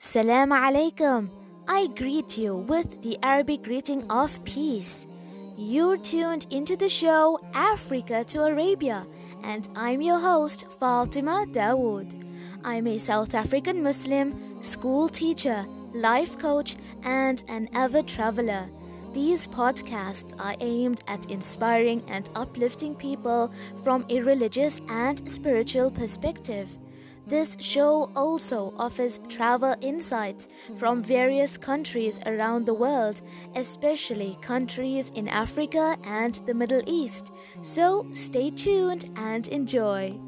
Salam alaikum. I greet you with the Arabic greeting of peace. You're tuned into the show Africa to Arabia, and I'm your host, Fatima Dawood. I'm a South African Muslim, school teacher, life coach, and an avid traveler. These podcasts are aimed at inspiring and uplifting people from a religious and spiritual perspective. This show also offers travel insights from various countries around the world, especially countries in Africa and the Middle East. So stay tuned and enjoy.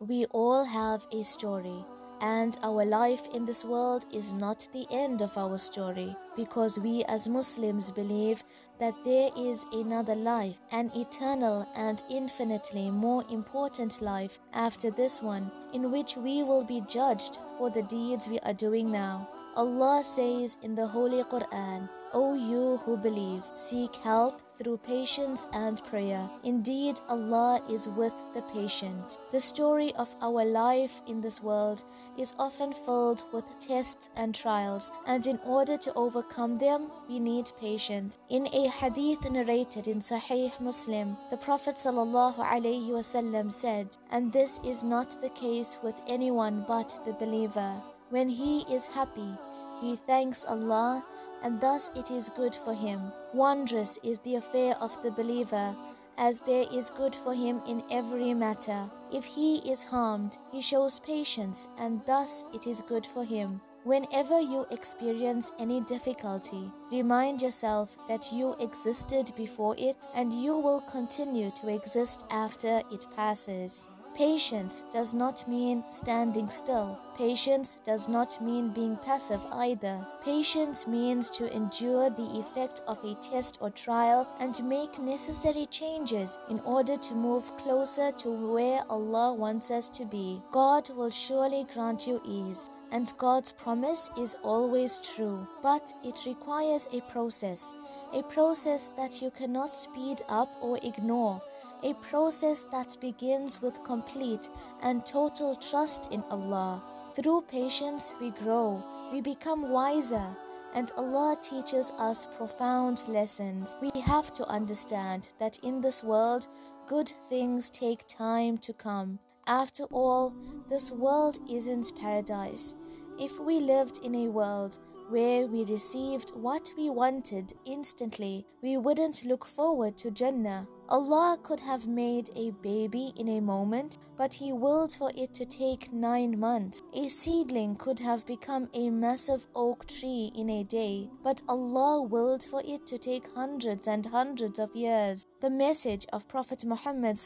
We all have a story. And our life in this world is not the end of our story because we as Muslims believe that there is another life, an eternal and infinitely more important life after this one, in which we will be judged for the deeds we are doing now. Allah says in the Holy Quran, O you who believe, seek help through patience and prayer. Indeed, Allah is with the patient. The story of our life in this world is often filled with tests and trials, and in order to overcome them, we need patience. In a hadith narrated in Sahih Muslim, the Prophet ﷺ said, and this is not the case with anyone but the believer. When he is happy, he thanks Allah and thus it is good for him. Wondrous is the affair of the believer, as there is good for him in every matter. If he is harmed, he shows patience, and thus it is good for him. Whenever you experience any difficulty, remind yourself that you existed before it and you will continue to exist after it passes. Patience does not mean standing still. Patience does not mean being passive either. Patience means to endure the effect of a test or trial and to make necessary changes in order to move closer to where Allah wants us to be. God will surely grant you ease, and God's promise is always true, but it requires a process, a process that you cannot speed up or ignore a process that begins with complete and total trust in Allah. Through patience, we grow, we become wiser, and Allah teaches us profound lessons. We have to understand that in this world, good things take time to come. After all, this world isn't paradise. If we lived in a world where we received what we wanted instantly, we wouldn't look forward to Jannah. Allah could have made a baby in a moment, but He willed for it to take nine months. A seedling could have become a massive oak tree in a day, but Allah willed for it to take hundreds and hundreds of years. The message of Prophet Muhammad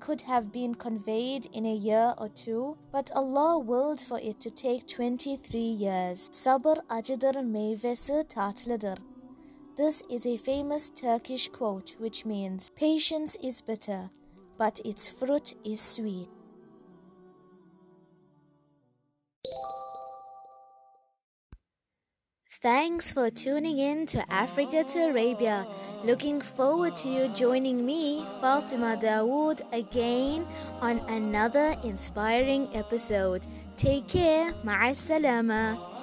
could have been conveyed in a year or two, but Allah willed for it to take 23 years. Sabr acıdır, meyvesi tatlıdır. This is a famous Turkish quote which means patience is bitter, but its fruit is sweet. Thanks for tuning in to Africa to Arabia. Looking forward to you joining me, Fatima Dawood, again on another inspiring episode. Take care. Ma'as salama.